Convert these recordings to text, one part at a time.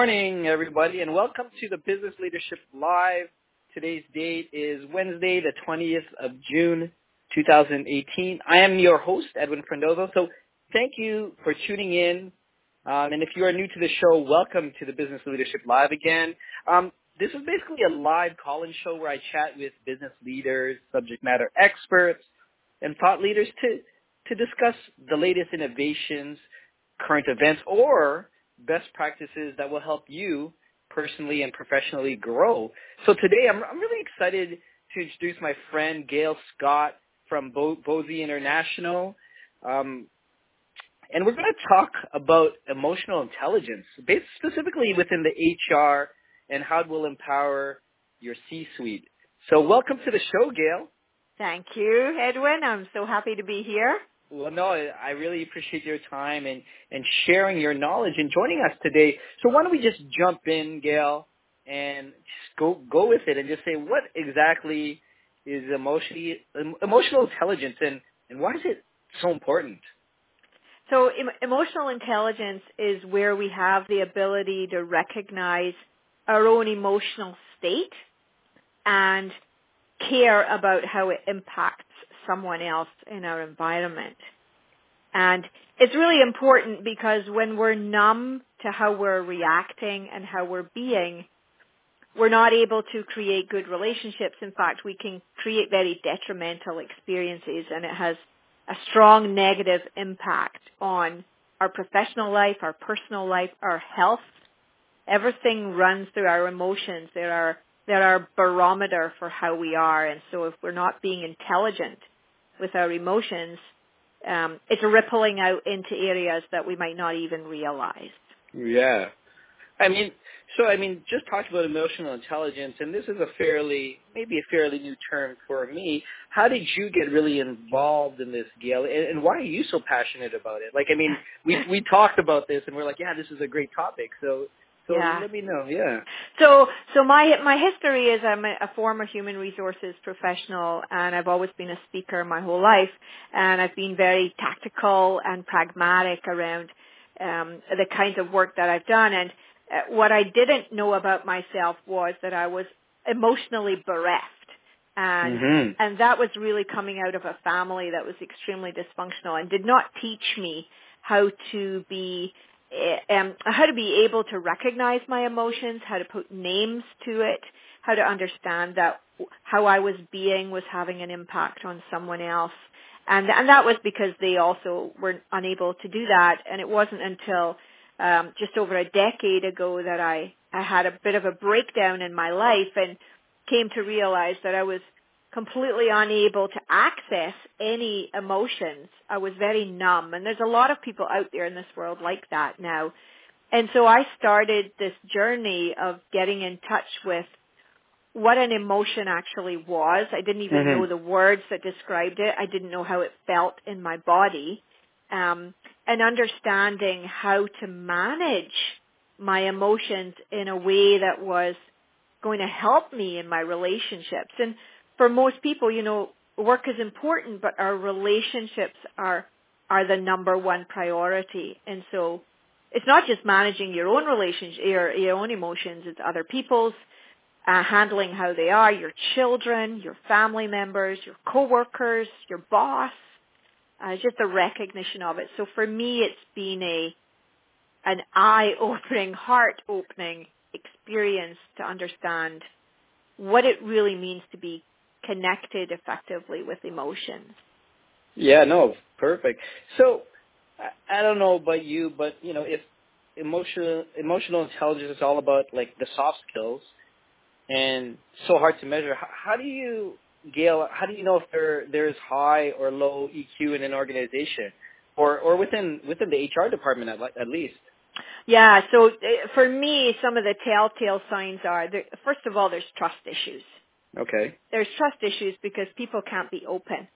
morning, everybody, and welcome to the Business Leadership Live. Today's date is Wednesday, the 20th of June, 2018. I am your host, Edwin Frondozo. So thank you for tuning in. Um, and if you are new to the show, welcome to the Business Leadership Live again. Um, this is basically a live call-in show where I chat with business leaders, subject matter experts, and thought leaders to, to discuss the latest innovations, current events, or best practices that will help you personally and professionally grow. So today I'm, I'm really excited to introduce my friend Gail Scott from Bo- International. Um, and we're going to talk about emotional intelligence, based specifically within the HR and how it will empower your C-suite. So welcome to the show, Gail. Thank you, Edwin. I'm so happy to be here. Well, no, I really appreciate your time and, and sharing your knowledge and joining us today. So why don't we just jump in, Gail, and just go go with it and just say what exactly is emotional emotional intelligence and, and why is it so important? So em- emotional intelligence is where we have the ability to recognize our own emotional state and care about how it impacts someone else in our environment. And it's really important because when we're numb to how we're reacting and how we're being, we're not able to create good relationships. In fact, we can create very detrimental experiences and it has a strong negative impact on our professional life, our personal life, our health. Everything runs through our emotions. There are they're our barometer for how we are. And so if we're not being intelligent with our emotions, um, it's rippling out into areas that we might not even realize. Yeah. I mean, so I mean, just talk about emotional intelligence, and this is a fairly, maybe a fairly new term for me. How did you get really involved in this, Gail, and, and why are you so passionate about it? Like, I mean, we we talked about this, and we're like, yeah, this is a great topic. So so yeah. let me know. Yeah. So so my my history is I'm a, a former human resources professional and I've always been a speaker my whole life and I've been very tactical and pragmatic around um, the kinds of work that I've done and uh, what I didn't know about myself was that I was emotionally bereft and mm-hmm. and that was really coming out of a family that was extremely dysfunctional and did not teach me how to be um, how to be able to recognize my emotions, how to put names to it, how to understand that how I was being was having an impact on someone else. And, and that was because they also were unable to do that. And it wasn't until um, just over a decade ago that I, I had a bit of a breakdown in my life and came to realize that I was completely unable to access any emotions. I was very numb. And there's a lot of people out there in this world like that now. And so I started this journey of getting in touch with what an emotion actually was. I didn't even mm-hmm. know the words that described it. I didn't know how it felt in my body. Um, and understanding how to manage my emotions in a way that was going to help me in my relationships. And for most people, you know, work is important, but our relationships are are the number one priority. And so it's not just managing your own relationship, your, your own emotions, it's other people's, uh, handling how they are, your children, your family members, your coworkers, your boss, uh, just the recognition of it. So for me, it's been a, an eye-opening, heart-opening experience to understand what it really means to be connected effectively with emotions. Yeah, no, perfect. So I, I don't know about you, but you know, if emotional emotional intelligence is all about like the soft skills and so hard to measure, how, how do you Gail, how do you know if there there's high or low EQ in an organization, or or within within the HR department at, at least? Yeah. So uh, for me, some of the telltale signs are there, first of all, there's trust issues. Okay. There's trust issues because people can't be open.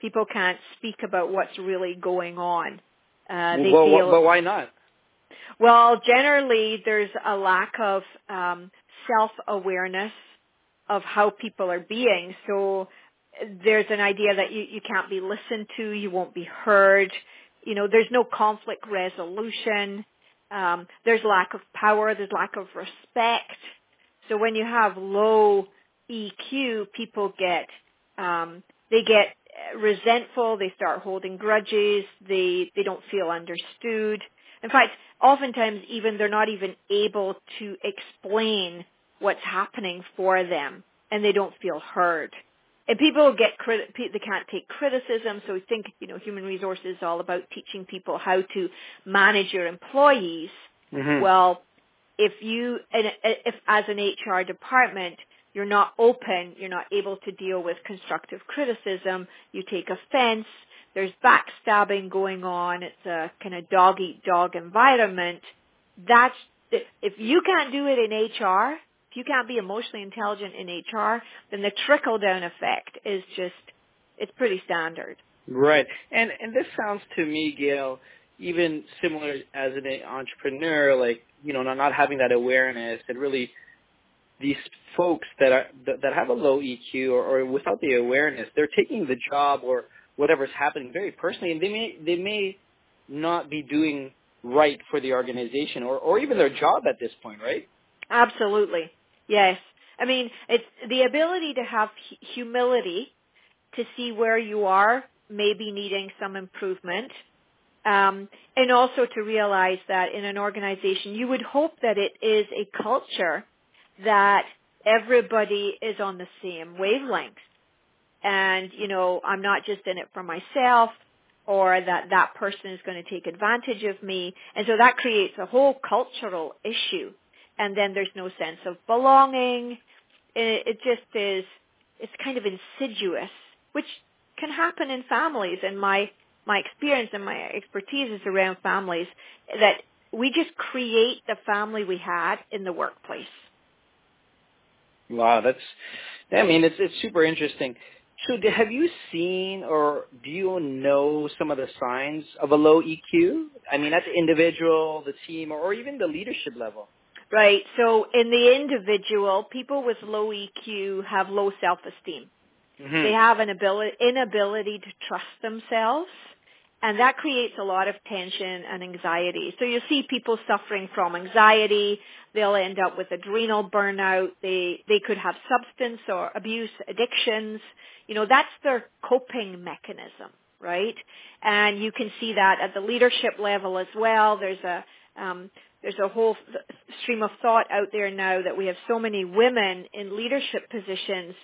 People can't speak about what's really going on. Uh, they well, feel, but why not? Well, generally there's a lack of um, self-awareness of how people are being. So there's an idea that you, you can't be listened to, you won't be heard. You know, there's no conflict resolution. Um, there's lack of power. There's lack of respect. So when you have low EQ, people get um, they get resentful. They start holding grudges. They they don't feel understood. In fact, oftentimes even they're not even able to explain what's happening for them, and they don't feel heard. And people get credit, they can't take criticism, so we think, you know, human resources is all about teaching people how to manage your employees. Mm-hmm. Well, if you, if as an HR department, you're not open, you're not able to deal with constructive criticism, you take offense, there's backstabbing going on, it's a kind of dog eat dog environment, that's, if you can't do it in HR, if you can't be emotionally intelligent in HR, then the trickle down effect is just, it's pretty standard. Right. And, and this sounds to me, Gail, even similar as an entrepreneur, like, you know, not, not having that awareness and really these folks that are that, that have a low EQ or, or without the awareness, they're taking the job or whatever's happening very personally, and they may they may not be doing right for the organization or or even their job at this point, right? Absolutely, yes. I mean, it's the ability to have humility to see where you are, maybe needing some improvement, um, and also to realize that in an organization, you would hope that it is a culture that everybody is on the same wavelength. And, you know, I'm not just in it for myself or that that person is going to take advantage of me. And so that creates a whole cultural issue. And then there's no sense of belonging. It, just is, it's kind of insidious, which can happen in families. And my, my experience and my expertise is around families that we just create the family we had in the workplace. Wow, that's. I mean, it's it's super interesting. So, have you seen or do you know some of the signs of a low EQ? I mean, at the individual, the team, or even the leadership level. Right. So, in the individual, people with low EQ have low self-esteem. Mm-hmm. They have an ability inability to trust themselves and that creates a lot of tension and anxiety. So you see people suffering from anxiety. They'll end up with adrenal burnout. They, they could have substance or abuse addictions. You know, that's their coping mechanism, right? And you can see that at the leadership level as well. There's a, um, there's a whole stream of thought out there now that we have so many women in leadership positions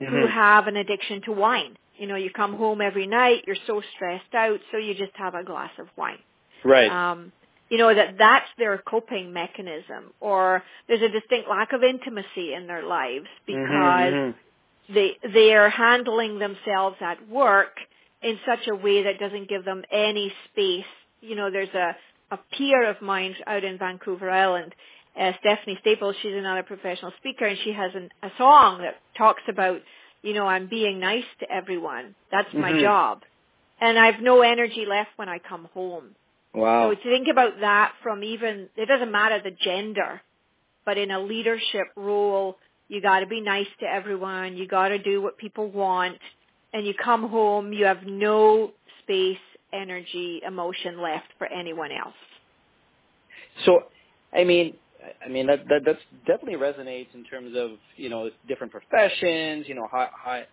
mm-hmm. who have an addiction to wine you know, you come home every night, you're so stressed out, so you just have a glass of wine. Right. Um, you know, that that's their coping mechanism. Or there's a distinct lack of intimacy in their lives mm-hmm, because mm-hmm, they, they are handling themselves at work in such a way that doesn't give them any space. You know, there's a, a peer of mine out in Vancouver Island, uh, Stephanie Staples, she's another professional speaker, and she has an, a song that talks about you know, I'm being nice to everyone. That's my mm-hmm. job. And I've no energy left when I come home. Wow. So to think about that from even, it doesn't matter the gender, but in a leadership role, you gotta be nice to everyone, you gotta do what people want, and you come home, you have no space, energy, emotion left for anyone else. So, I mean, I mean that, that that's definitely resonates in terms of you know different professions, you know high high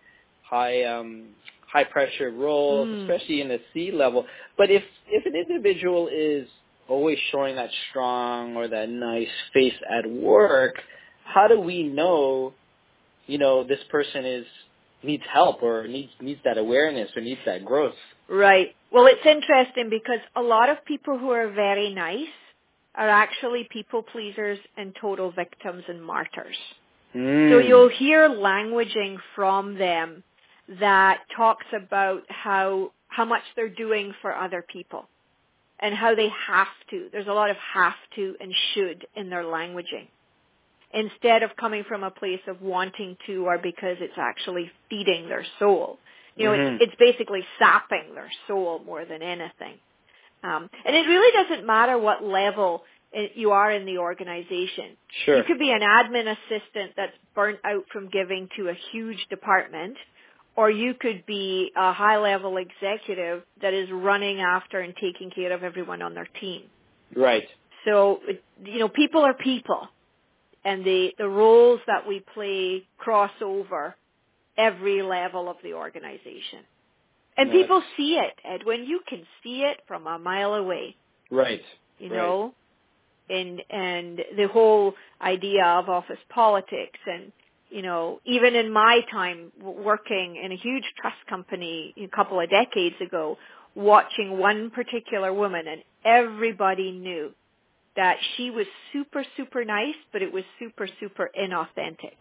high um, high pressure roles, mm. especially in the C level. But if if an individual is always showing that strong or that nice face at work, how do we know, you know, this person is needs help or needs needs that awareness or needs that growth? Right. Well, it's interesting because a lot of people who are very nice are actually people pleasers and total victims and martyrs. Mm. So you'll hear languaging from them that talks about how how much they're doing for other people and how they have to. There's a lot of have to and should in their languaging. Instead of coming from a place of wanting to or because it's actually feeding their soul. You know, mm-hmm. it's, it's basically sapping their soul more than anything. Um, and it really doesn't matter what level you are in the organization. Sure. You could be an admin assistant that's burnt out from giving to a huge department, or you could be a high level executive that is running after and taking care of everyone on their team. Right. So, you know, people are people and the, the roles that we play cross over every level of the organization. And people see it, Edwin. You can see it from a mile away, Right. you Right. know? And, and the whole idea of office politics and, you know, even in my time working in a huge trust company a couple of decades ago, watching one particular woman and everybody knew that she was super, super nice, but it was super, super inauthentic,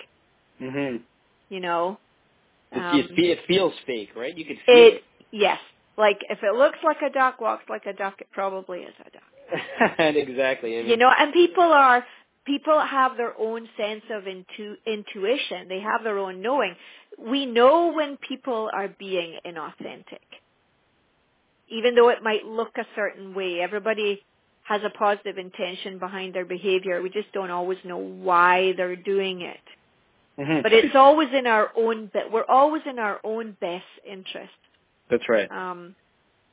Mhm. you know? It, Um, it, it feels fake, right? You could feel It, it. Yes. Like if it looks like a duck, walks like a duck, it probably is a duck. exactly. You know, and people are, people have their own sense of intu- intuition. They have their own knowing. We know when people are being inauthentic. Even though it might look a certain way, everybody has a positive intention behind their behavior. We just don't always know why they're doing it. Mhm. But it's always in our own, be- we're always in our own best interest. That's right. Um,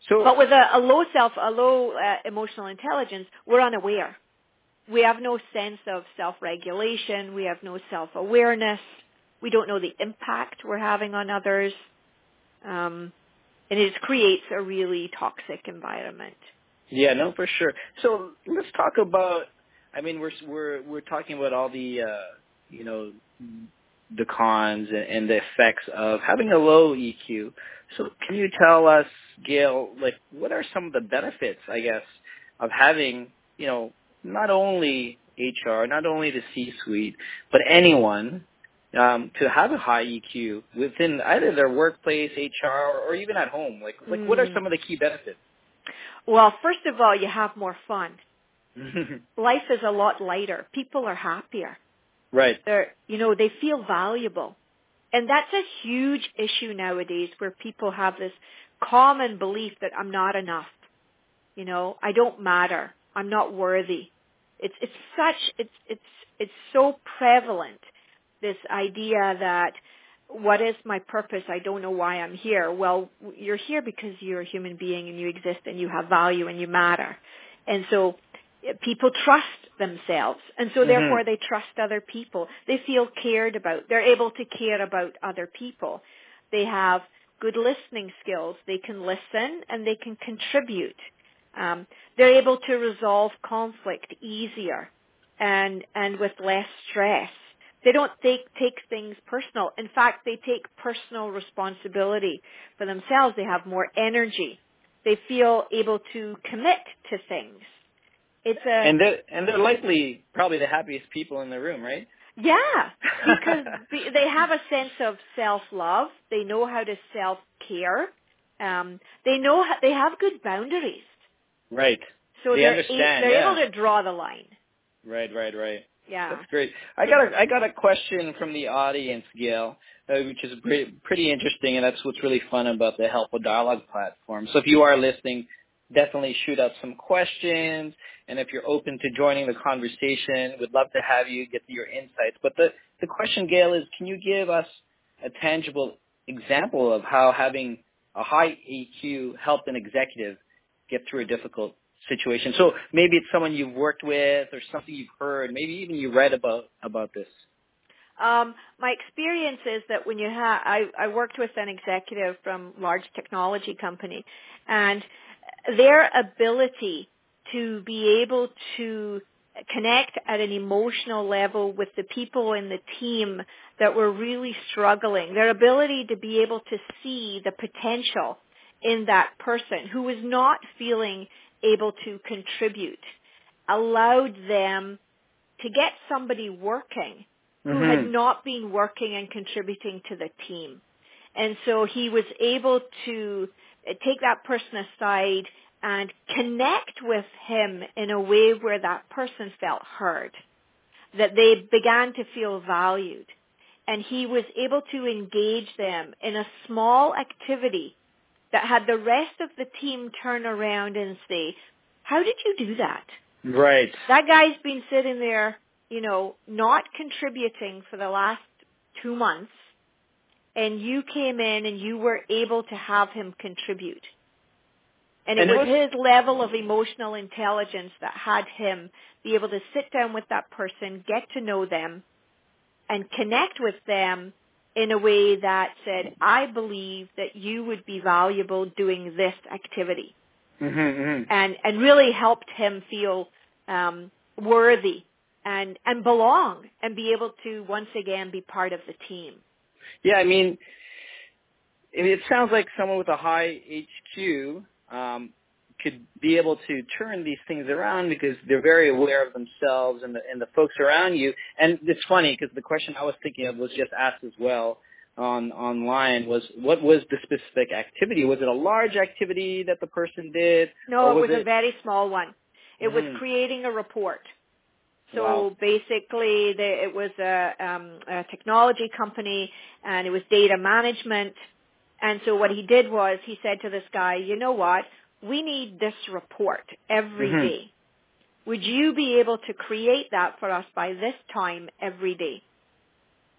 So, but with a, a low self, a low uh, emotional intelligence, we're unaware. We have no sense of self-regulation. We have no self-awareness. We don't know the impact we're having on others. Um, and it creates a really toxic environment. yeah, no, for sure. So let's talk about. I mean, we're we're we're talking about all the uh, you know the cons and, and the effects of having a low EQ. So can you tell us, Gail, like what are some of the benefits, I guess, of having you know not only HR, not only the C-suite, but anyone um, to have a high EQ within either their workplace, HR, or, even at home? Like, like what are Mm. some of the key benefits? Well, first of all, you have more fun. Life is a lot lighter. People are happier. Right. they're you know they feel valuable. And that's a huge issue nowadays where people have this common belief that i'm not enough. You know i don't matter. I'm not worthy. It's it's such it's it's it's so prevalent this idea that what is my purpose? I don't know why i'm here. Well you're here because you're a human being and you exist and you have value and you matter. And so people trust themselves. And so therefore they trust other people. They feel cared about. They're able to care about other people. They have good listening skills. They can listen and they can contribute. Um, they're able to resolve conflict easier and and with less stress. They don't take take things personal. In fact they take personal responsibility for themselves. They have more energy. They feel able to commit to things it's a And they're and they're likely probably the happiest people in the room, right? yeah, because they have a sense of self-love. They know how to self-care. Um, they know how, they have good boundaries. Right. So They they're understand, they're yeah. able to draw the line. Right. Right. Right. Yeah. That's great. I got a I got a question from the audience, Gail, uh, which is pretty pretty interesting, and that's what's really fun about the Help with Dialogue platform. So if you are listening, definitely shoot out some questions, and if you're open to joining the conversation, we'd love to have you get your insights. But the the question, Gail, is can you give us a tangible example of how having a high EQ helped an executive get through a difficult situation. So maybe it's someone you've worked with or something you've heard, maybe even you read about about this. Um, my experience is that when you have, I, I worked with an executive from large technology company, and their ability to be able to connect at an emotional level with the people in the team that were really struggling, their ability to be able to see the potential in that person who was not feeling able to contribute allowed them to get somebody working who had Mhm. not been working and contributing to the team. And so he was able to take that person aside and connect with him in a way where that person felt heard, that they began to feel valued. And he was able to engage them in a small activity that had the rest of the team turn around and say, how did you do that? Right. That guy's been sitting there, you know, not contributing for the last two months, and you came in and you were able to have him contribute. And it And was, his level of emotional intelligence that had him be able to sit down with that person, get to know them, and connect with them in a way that said, I believe that you would be valuable doing this activity. Mm-hmm, mm-hmm. And, and really helped him feel um, worthy and, and belong and be able to once again be part of the team. Yeah, I mean, it it sounds like someone with a high EQ um, could be able to turn these things around because they're very aware of themselves and the and the folks around you. And it's funny because the question I was thinking of was just asked as well on online was what was the specific activity? Was it a large activity that the person did? No, it was a very small one. It was Mhm. creating a report. So Wow. basically, the, it was a, um, a technology company, and it was data management. And so what he did was he said to this guy, "You know what? We need this report every Mhm. day. Would you be able to create that for us by this time every day?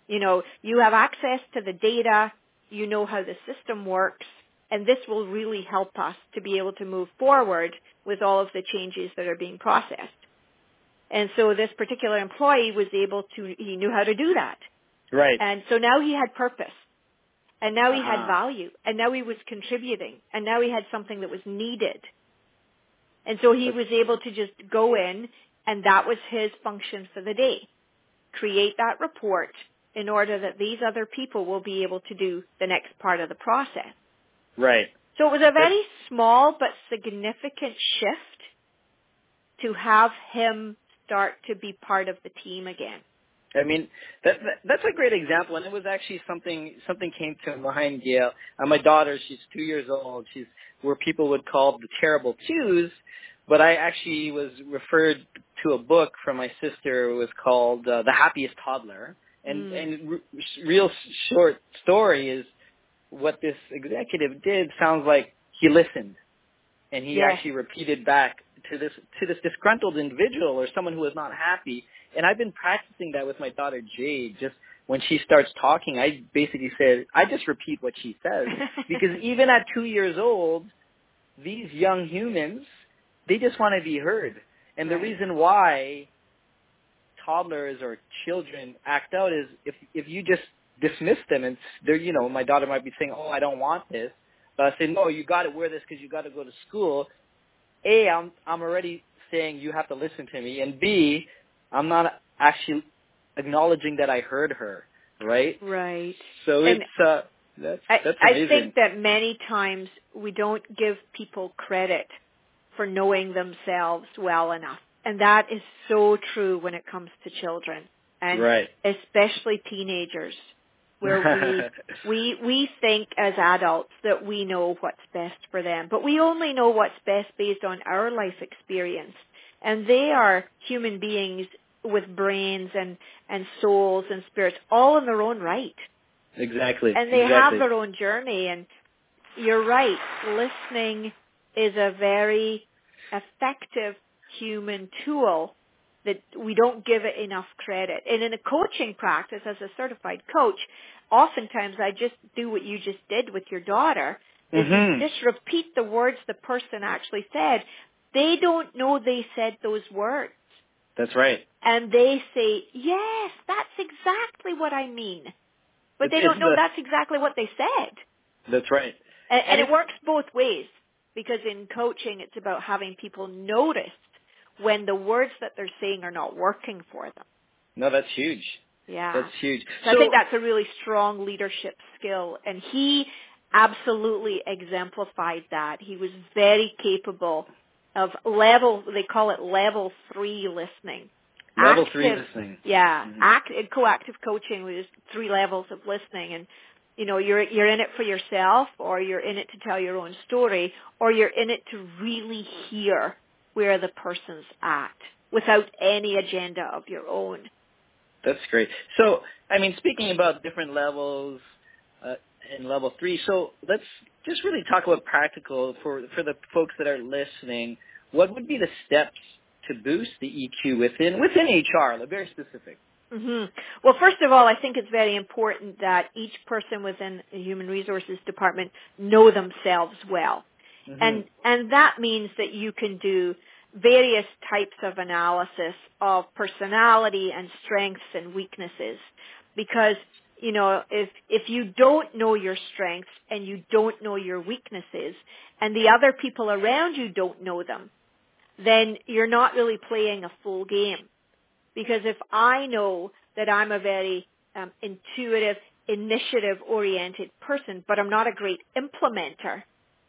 You know, you have access to the data, you know how the system works, and this will really help us to be able to move forward with all of the changes that are being processed. And so this particular employee was able to, he knew how to do that. Right. And so now he had purpose. And now he had Uh-huh. value. And now he was contributing. And now he had something that was needed. And so he was able to just go in and that was his function for the day. Create that report in order that these other people will be able to do the next part of the process. Right. So it was a very small but significant shift to have him start to be part of the team again. I mean, that, that that's a great example, and it was actually something something came to mind. Gail, uh, my daughter, she's two years old. She's where people would call the terrible twos, but I actually was referred to a book from my sister. It was called uh, The Happiest Toddler, and Mm. and r- real short story is what this executive did. Sounds like he listened, and he Yes. actually repeated back to this to this disgruntled individual or someone who is not happy. And I've been practicing that with my daughter Jade. Just when she starts talking, I basically said, I just repeat what she says because even at two years old, these young humans, they just want to be heard. And the reason why toddlers or children act out is if if you just dismiss them and they're you know my daughter might be saying oh I don't want this but I say no you got to wear this because you got to go to school a I'm I'm already saying you have to listen to me and B I'm not actually acknowledging that I heard her right Right. so And it's uh that's I, that's I amazing think that many times we don't give people credit for knowing themselves well enough. And that is so true when it comes to children and right especially teenagers where we we we think as adults that we know what's best for them, but we only know what's best based on our life experience. And they are human beings with brains and and souls and spirits all in their own right exactly and they exactly. have their own journey and you're right listening is a very effective human tool that we don't give it enough credit. And in a coaching practice as a certified coach oftentimes i just do what you just did with your daughter. Mhm. just repeat the words the person actually said. They don't know they said those words. That's right. And they say yes that's exactly what i mean. But It's- they don't know the- that's exactly what they said. that's right. And, And and it works both ways because in coaching it's about having people notice when the words that they're saying are not working for them. no that's huge Yeah. that's huge So I think that's a really strong leadership skill and he absolutely exemplified that. He was very capable of level, they call it level three listening. level active- three listening Yeah, Mhm. act coactive coaching was three levels of listening, and you know you're you're in it for yourself, or you're in it to tell your own story, or you're in it to really hear where the person's at without any agenda of your own. That's great. So, I mean, speaking about different levels uh, in level three, so let's just really talk about practical for for the folks that are listening. What would be the steps to boost the EQ within within HR? Very specific. hmm Well, first of all, I think it's very important that each person within the human resources department know themselves well. Mm-hmm. And, and that means that you can do various types of analysis of personality and strengths and weaknesses because you know if if you don't know your strengths and you don't know your weaknesses and the other people around you don't know them then you're not really playing a full game because if i know that i'm a very um, intuitive initiative oriented person but i'm not a great implementer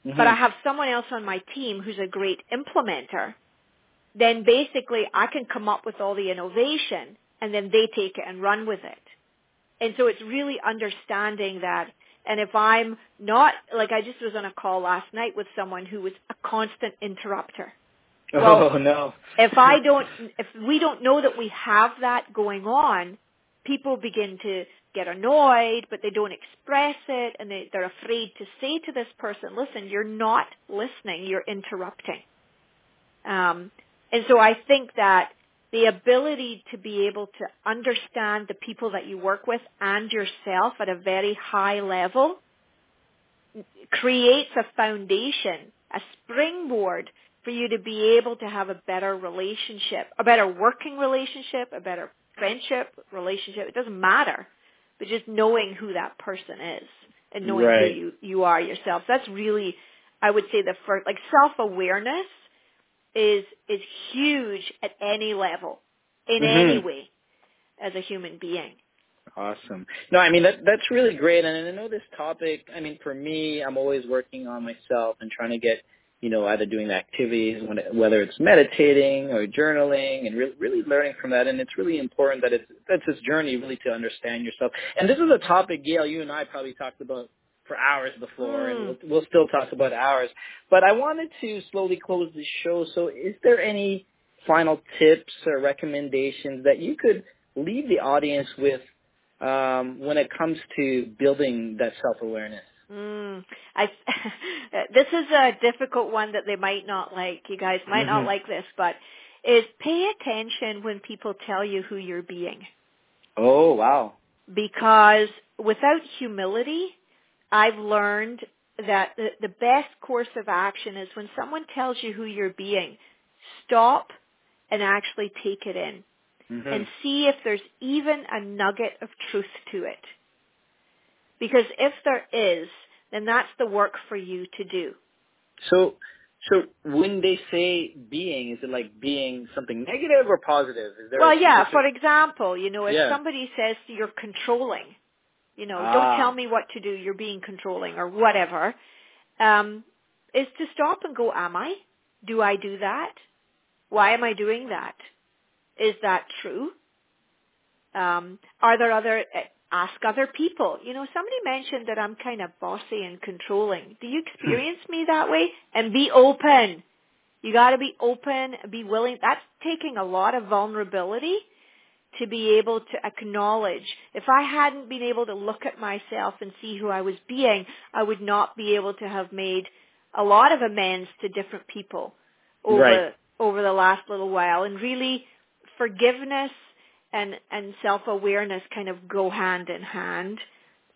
mm-hmm. but i have someone else on my team who's a great implementer then basically I can come up with all the innovation and then they take it and run with it. And so it's really understanding that. And if I'm not, like I just was on a call last night with someone who was a constant interrupter. Well, oh no. if I don't, if we don't know that we have that going on, people begin to get annoyed, but they don't express it and they, they're afraid to say to this person, listen, you're not listening, you're interrupting. Um, and so I think that the ability to be able to understand the people that you work with and yourself at a very high level creates a foundation, a springboard for you to be able to have a better relationship, a better working relationship, a better friendship relationship. It doesn't matter, but just knowing who that person is and knowing right. who you, you are yourself. That's really, I would say the first, like self-awareness is is huge at any level, in mm-hmm. any way, as a human being. Awesome. No, I mean that that's really great, and I know this topic. I mean, for me, I'm always working on myself and trying to get, you know, either doing activities, whether it's meditating or journaling, and really, really learning from that. And it's really important that it's that's this journey really to understand yourself. And this is a topic, Gail, you and I probably talked about for hours before, mm. and we'll, we'll still talk about hours. But I wanted to slowly close the show. So, is there any final tips or recommendations that you could leave the audience with um, when it comes to building that self awareness? Mm, I, this is a difficult one that they might not like. You guys might mm-hmm. not like this, but is pay attention when people tell you who you're being. Oh wow! Because without humility, I've learned that the, the best course of action is when someone tells you who you're being, stop and actually take it in mm-hmm. and see if there's even a nugget of truth to it. Because if there is, then that's the work for you to do. So, so when they say being, is it like being something negative or positive? well, yeah. Specific... For example, you know, if yeah. somebody says you're controlling, you know, ah. don't tell me what to do, you're being controlling or whatever, um, is to stop and go, am I? Do I do that? Why am I doing that? Is that true? Um, are there other, uh, ask other people. You know, somebody mentioned that I'm kind of bossy and controlling. Do you hmm. experience me that way? And be open. You gotta be open, be willing. That's taking a lot of vulnerability to be able to acknowledge. If I hadn't been able to look at myself and see who I was being, I would not be able to have made a lot of amends to different people over right. over the last little while. And really forgiveness and and self-awareness kind of go hand in hand.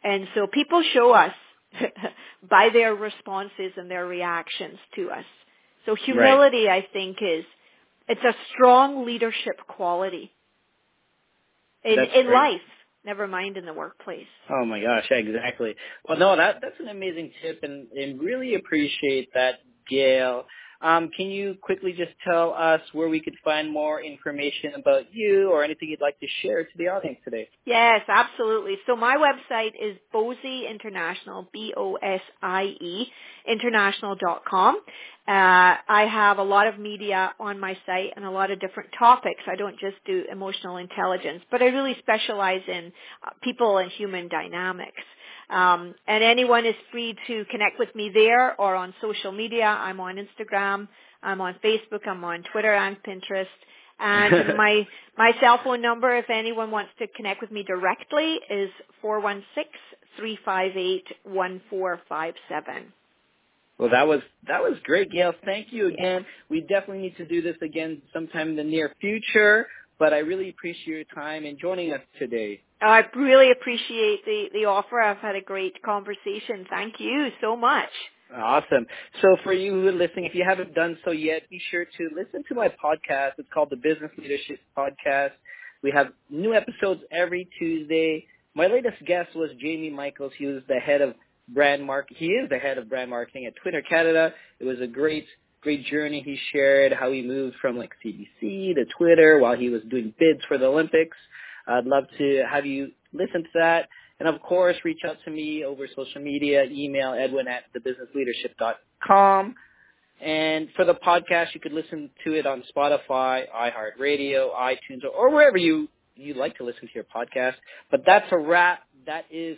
And so people show us by their responses and their reactions to us. So humility, right. I think, is it's a strong leadership quality in that's in great. life never mind in the workplace oh my gosh exactly well no that that's an amazing tip and and really appreciate that gail um, can you quickly just tell us where we could find more information about you or anything you'd like to share to the audience today? Yes, absolutely. So my website is Bosie International, B-O-S-I-E, international.com. Uh, I have a lot of media on my site and a lot of different topics. I don't just do emotional intelligence, but I really specialize in uh, people and human dynamics. Um, and anyone is free to connect with me there or on social media. I'm on Instagram, I'm on Facebook, I'm on Twitter and Pinterest. And my my cell phone number, if anyone wants to connect with me directly, is four one six three five eight one four five seven. Well, that was that was great, Gail. Thank you again. We definitely need to do this again sometime in the near future. But I really appreciate your time and joining us today. I really appreciate the, the offer. I've had a great conversation. Thank you so much. Awesome. So for you who are listening, if you haven't done so yet, be sure to listen to my podcast. It's called the Business Leadership Podcast. We have new episodes every Tuesday. My latest guest was Jamie Michaels. He was the head of brand mark. He is the head of brand marketing at Twitter Canada. It was a great, great journey. He shared how he moved from like CBC to Twitter while he was doing bids for the Olympics. I'd love to have you listen to that. And of course, reach out to me over social media, email edwin at thebusinessleadership.com. And for the podcast, you could listen to it on Spotify, iHeartRadio, iTunes, or wherever you, you like to listen to your podcast. But that's a wrap. That is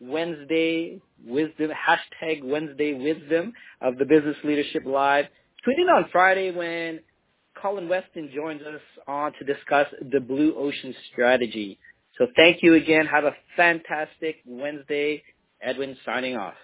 Wednesday Wisdom, hashtag Wednesday Wisdom of the Business Leadership Live. Tune in on Friday when Colin Weston joins us on to discuss the Blue Ocean Strategy. So thank you again. Have a fantastic Wednesday. Edwin signing off.